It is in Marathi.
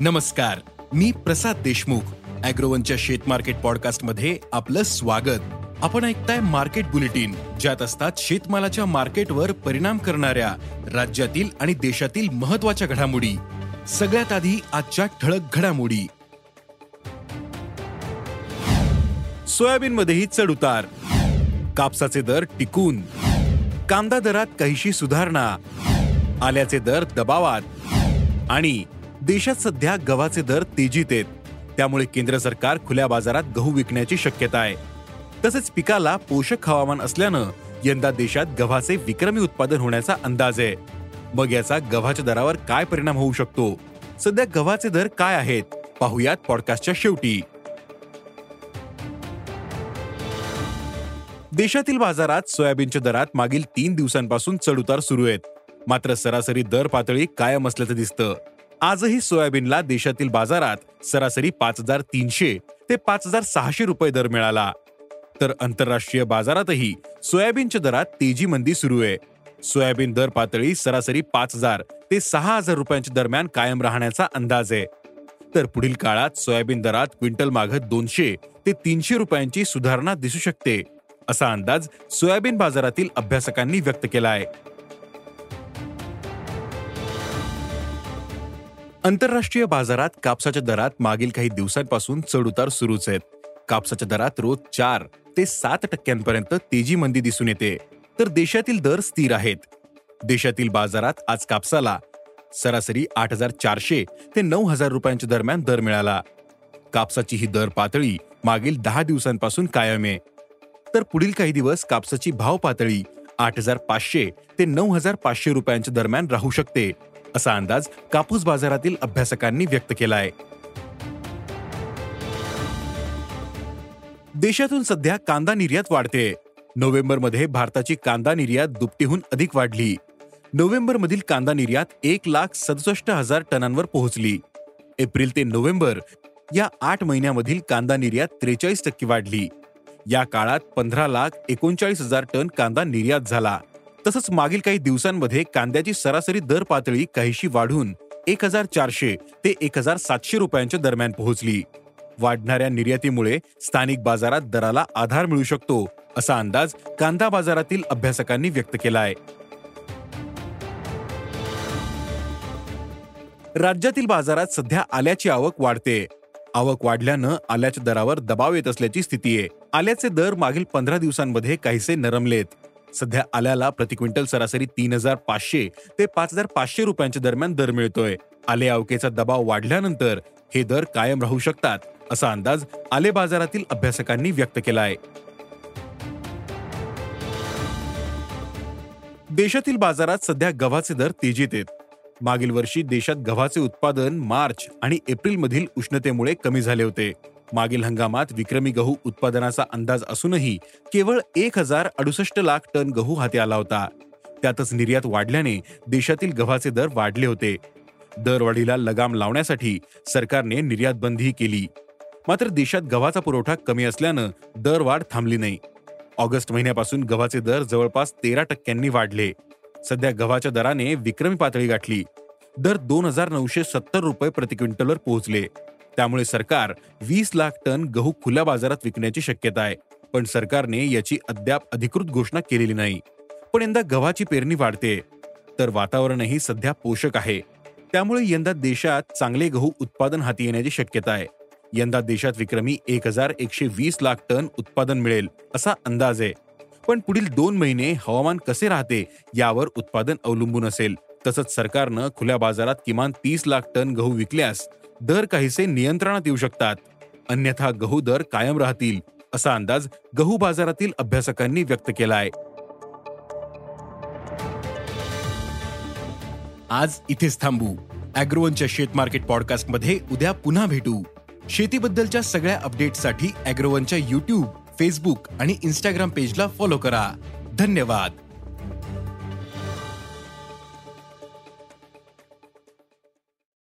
नमस्कार मी प्रसाद देशमुख अॅग्रोवनच्या शेत मार्केट पॉडकास्टमध्ये आपलं स्वागत. आपण ऐकताय मार्केट बुलेटिन ज्यात असतात शेतमालाच्या मार्केटवर परिणाम करणाऱ्या राज्यातील आणि देशातील महत्त्वाच्या घडामोडी. सगळ्यात आधी आजच्या ठळक घडामोडी. सोयाबीनमध्येही चढ उतार. कापसाचे दर टिकून. कांदा दरात काहीशी सुधारणा. आल्याचे दर दबावात. आणि देशात सध्या गव्हाचे दर तेजीत आहेत. त्यामुळे केंद्र सरकार खुल्या बाजारात गहू विकण्याची शक्यता आहे. तसेच पिकाला पोषक हवामान असल्यानं यंदा देशात गव्हाचे विक्रमी उत्पादन होण्याचा अंदाज आहे. मग याचा गव्हाच्या दरावर काय परिणाम होऊ शकतो? सध्या गव्हाचे दर काय आहेत? पाहुयात पॉडकास्टच्या शेवटी. देशातील बाजारात सोयाबीनच्या दरात मागील तीन दिवसांपासून चढउतार सुरू आहेत. मात्र सरासरी दर पातळी कायम असल्याचं दिसतं. आजही सोयाबीनला देशातील बाजारात सरासरी पाच हजार तीनशे ते पाच हजार सहाशे रुपये दर मिळाला. तर आंतरराष्ट्रीय बाजारातही सोयाबीनच्या दरात तेजी मंदी सुरू आहे. सोयाबीन दर पातळी सरासरी पाच हजार ते सहा हजार रुपयांच्या दरम्यान कायम राहण्याचा अंदाज आहे. तर पुढील काळात सोयाबीन दरात क्विंटल माघत दोनशे ते तीनशे रुपयांची सुधारणा दिसू शकते असा अंदाज सोयाबीन बाजारातील अभ्यासकांनी व्यक्त केला आहे. आंतरराष्ट्रीय बाजारात कापसाच्या दरात मागील काही दिवसांपासून चढउतार सुरूच आहेत. कापसाच्या दरात रोज चार ते सात टक्क्यांपर्यंत तेजी मंदी दिसून येते. तर देशातील दर स्थिर आहेत. देशातील बाजारात आज कापसाला सरासरी आठ हजार चारशे ते नऊ हजार रुपयांच्या दरम्यान दर मिळाला. कापसाची ही दर पातळी मागील दहा दिवसांपासून कायम आहे. तर पुढील काही दिवस कापसाची भाव पातळी आठ हजार पाचशे ते नऊ हजार पाचशे रुपयांच्या दरम्यान राहू शकते. असा अंदाज कापूस बाजारातील अभ्यासकांनी व्यक्त केला आहे. देशातून सध्या कांदा निर्यात वाढते. नोव्हेंबरमध्ये भारताची कांदा निर्यात दुपटीहून अधिक वाढली. नोव्हेंबरमधील कांदा निर्यात एक लाख सदुसष्ट हजार टनांवर पोहोचली. एप्रिल ते नोव्हेंबर या आठ महिन्यामधील कांदा निर्यात त्रेचाळीस टक्के वाढली. या काळात पंधरा लाख एकोणचाळीस हजार टन कांदा निर्यात झाला. तसंच मागील काही दिवसांमध्ये कांद्याची सरासरी दर पातळी काहीशी वाढून एक हजार चारशे ते एक हजार सातशे रुपयांच्या दरम्यान पोहोचली. वाढणाऱ्या निर्यातीमुळे स्थानिक बाजारात दराला आधार मिळू शकतो असा अंदाज कांदा बाजारातील अभ्यासकांनी व्यक्त केला आहे राज्यातील बाजारात सध्या आल्याची आवक वाढते. आवक वाढल्यानं आल्याच्या दरावर दबाव येत असल्याची स्थिती आहे आल्याचे दर मागील पंधरा दिवसांमध्ये काहीसे नरमलेत. सध्या आल्याला प्रति क्विंटल सरासरी तीन हजार पाचशे ते पाच हजार पाचशे रुपयांच्या दरम्यान दर मिळतोय. आले आवकेचा दबाव वाढल्यानंतर हे दर कायम राहू शकतात असा अंदाज आले बाजारातील अभ्यासकांनी व्यक्त केला आहे देशातील बाजारात सध्या गव्हाचे दर तेजीत आहेत. मागील वर्षी देशात गव्हाचे उत्पादन मार्च आणि एप्रिल मधील उष्णतेमुळे कमी झाले होते. मागील हंगामात विक्रमी गहू उत्पादनाचा अंदाज असूनही केवळ एक हजार अडुसष्ट लाख टन गहू हाती आला होता. त्यातच निर्यात वाढल्याने देशातील गव्हाचे दर वाढले होते. दरवाढीला लगाम लावण्यासाठी सरकारने निर्यात बंदी केली. मात्र देशात गव्हाचा पुरवठा कमी असल्यानं दरवाढ थांबली नाही. ऑगस्ट महिन्यापासून गव्हाचे दर जवळपास तेरा टक्क्यांनी वाढले. सध्या गव्हाच्या दराने विक्रमी पातळी गाठली. दर दोन हजार नऊशे सत्तर रुपये प्रति क्विंटलवर पोहोचले. त्यामुळे सरकार वीस लाख टन गहू खुल्या बाजारात विकण्याची शक्यता आहे. पण सरकारने याची अद्याप अधिकृत घोषणा केलेली नाही. पण यंदा गव्हाची पेरणी वाढते. तर वातावरणही सध्या पोषक आहे. त्यामुळे यंदा देशात चांगले गहू उत्पादन हाती येण्याची शक्यता आहे. यंदा देशात विक्रमी एक हजार एकशे वीस लाख टन उत्पादन मिळेल असा अंदाज आहे. पण पुढील दोन महिने हवामान कसे राहते यावर उत्पादन अवलंबून असेल. तसंच सरकारनं खुल्या बाजारात किमान तीस लाख टन गहू विकल्यास दर काहीसे नियंत्रणात येऊ शकतात. अन्यथा गहू दर कायम राहतील असा अंदाज गहू बाजारातील अभ्यासकांनी व्यक्त केला आहे आज इथेच थांबू. अॅग्रोवनच्या शेत मार्केट पॉडकास्टमध्ये उद्या पुन्हा भेटू. शेतीबद्दलच्या सगळ्या अपडेटसाठी अॅग्रोवनच्या युट्यूब फेसबुक आणि इन्स्टाग्राम पेजला फॉलो करा. धन्यवाद.